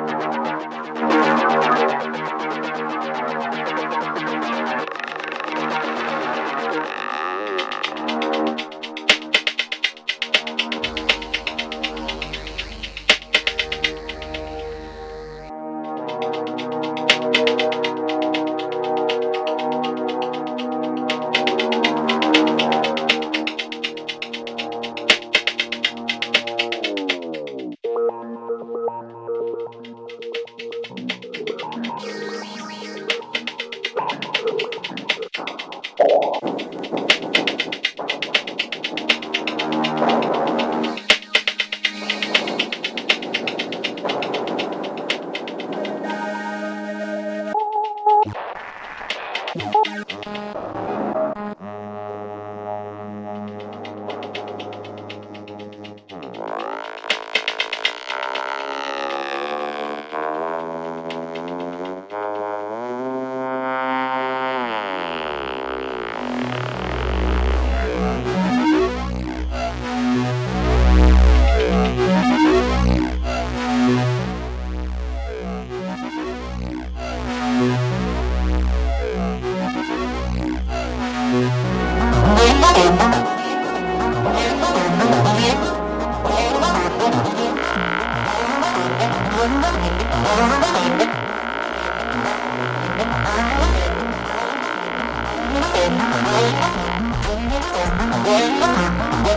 Thank you.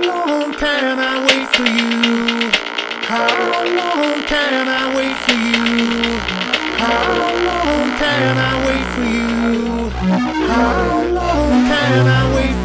long can I wait for you? How long can I wait for you? How long can I wait for you? How long can I wait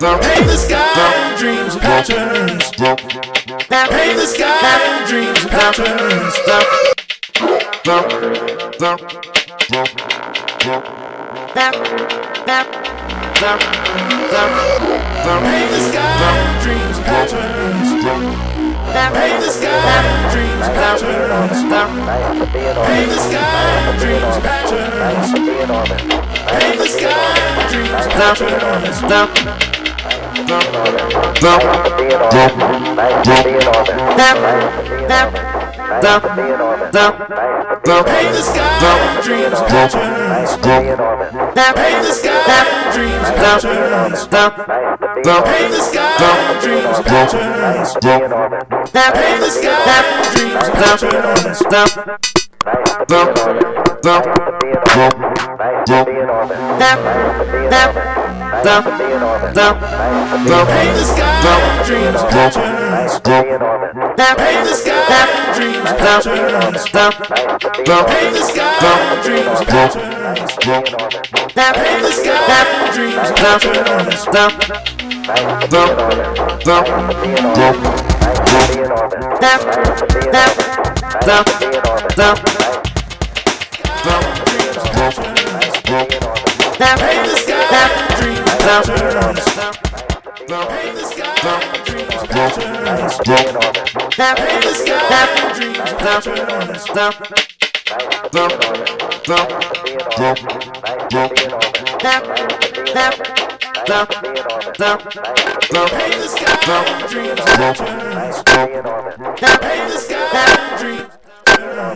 Paint the sky in dreams and patterns. Paint the sky in dreams and patterns. Paint the sky in dreams and patterns. Paint the sky, dreams, patterns. Paint the sky, dreams, patterns. Paint the sky, dreams, patterns. Paint the sky, dreams, passions. Paint the sky, dreams, passions. Paint the sky, dreams, passions. Paint the sky, dreams, passions. Nice Paint the sky, dreams patterns. Paint the sky, dreams of. Paint the sky, dreams of. Paint the sky, dreams of. Paint the sky, dreams of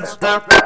Stop.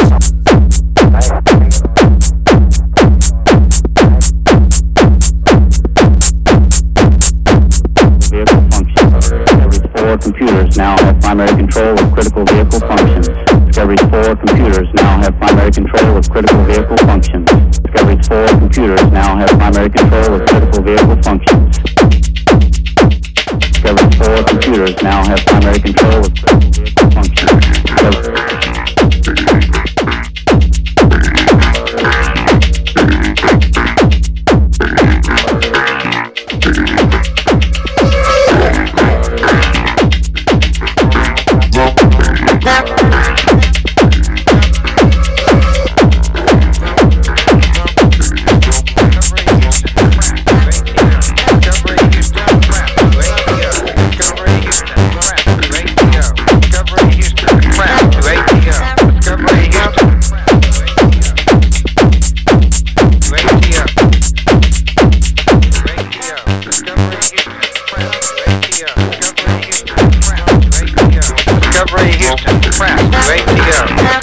now have primary control of critical vehicle functions. Discovery's four computers now have primary control of critical vehicle functions. Discovery's four computers now have primary control of critical vehicle functions. Discovery's four computers now have primary control of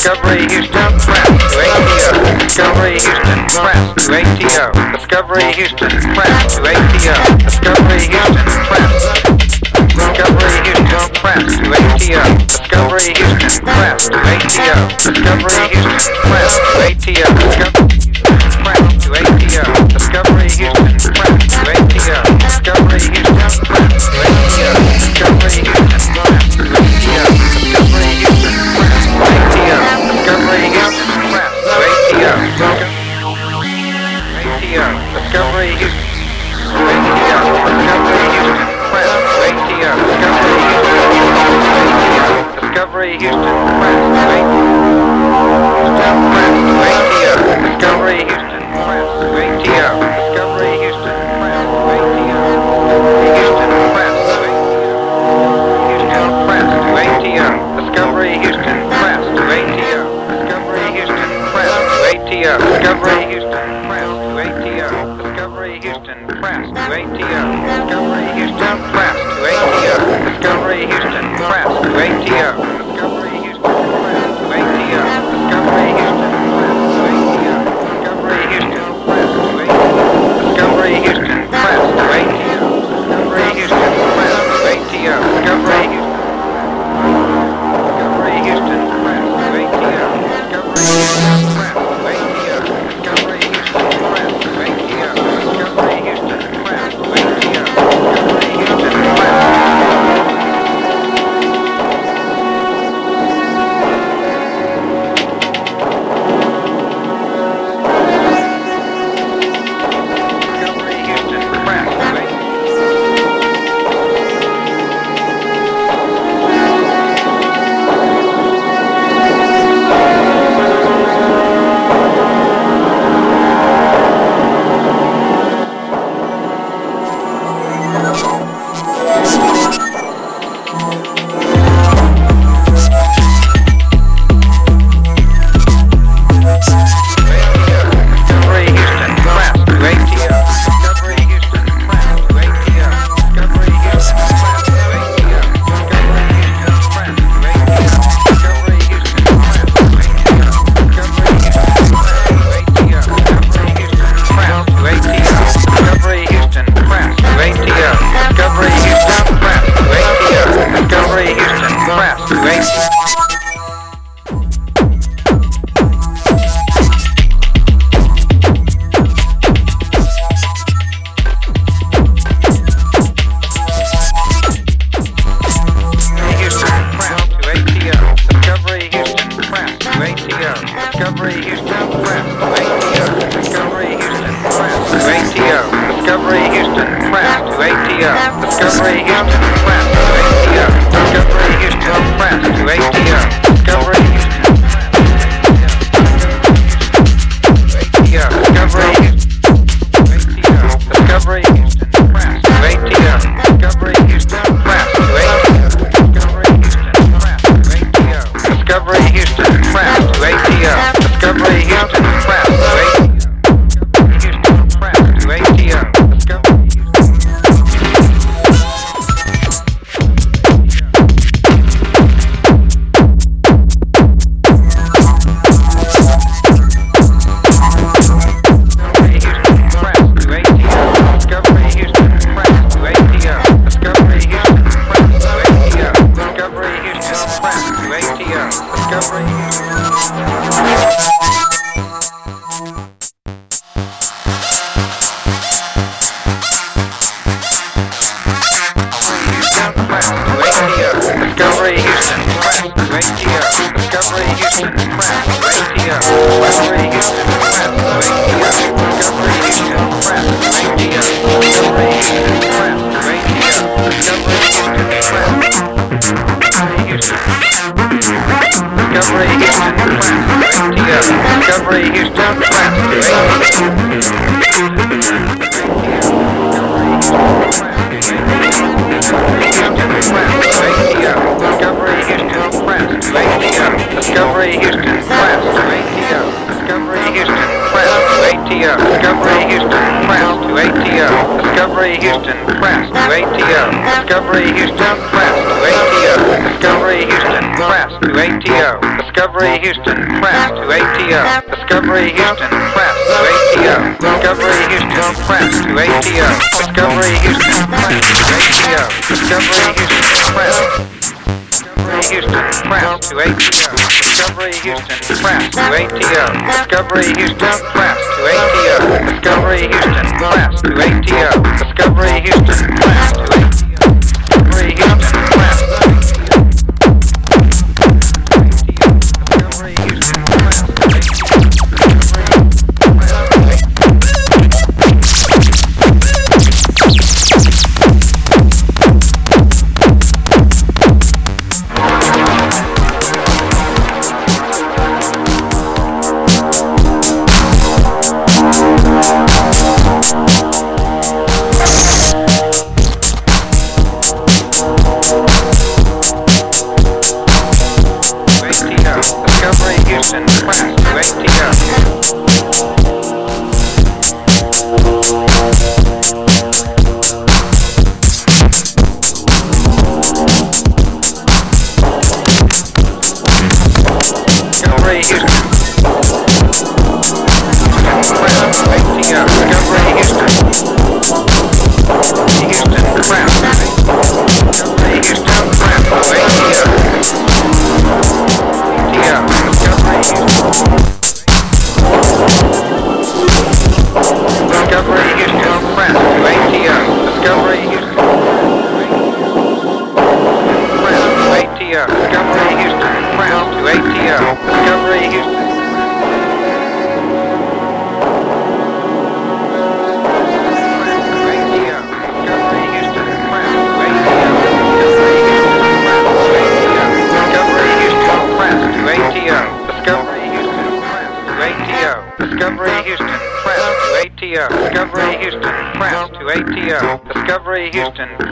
Discovery Houston, press ATO. Discovery Houston, press ATO. Discovery Houston, press ATO. Discovery Houston, press. Discovery Houston, press ATO. Discovery Houston, press ATO. Discovery Houston, press to Discovery Houston Press right Houston Press right here. Discovery Houston Press right here. Discovery Houston Press right here. Houston Press right here. Discovery Houston Press right here. Discovery Houston Press right here. Discovery Houston Press right here. Discovery Houston Press right here. free Houston Discovery Houston Press, to ATO. Discovery Houston Press to ATO. Discovery Houston Press to ATO. Discovery Houston Press to ATO. Discovery Houston Press to ATO. Discovery Houston Press to ATO. Discovery Houston Press to ATO. Discovery Houston Press to ATO. Discovery Houston Press. Discovery Houston Press to ATO. Discovery Houston Press to ATO. Discovery Houston Press to ATO. Discovery Houston Press to ATO. Discovery Houston Press to ATO. Houston.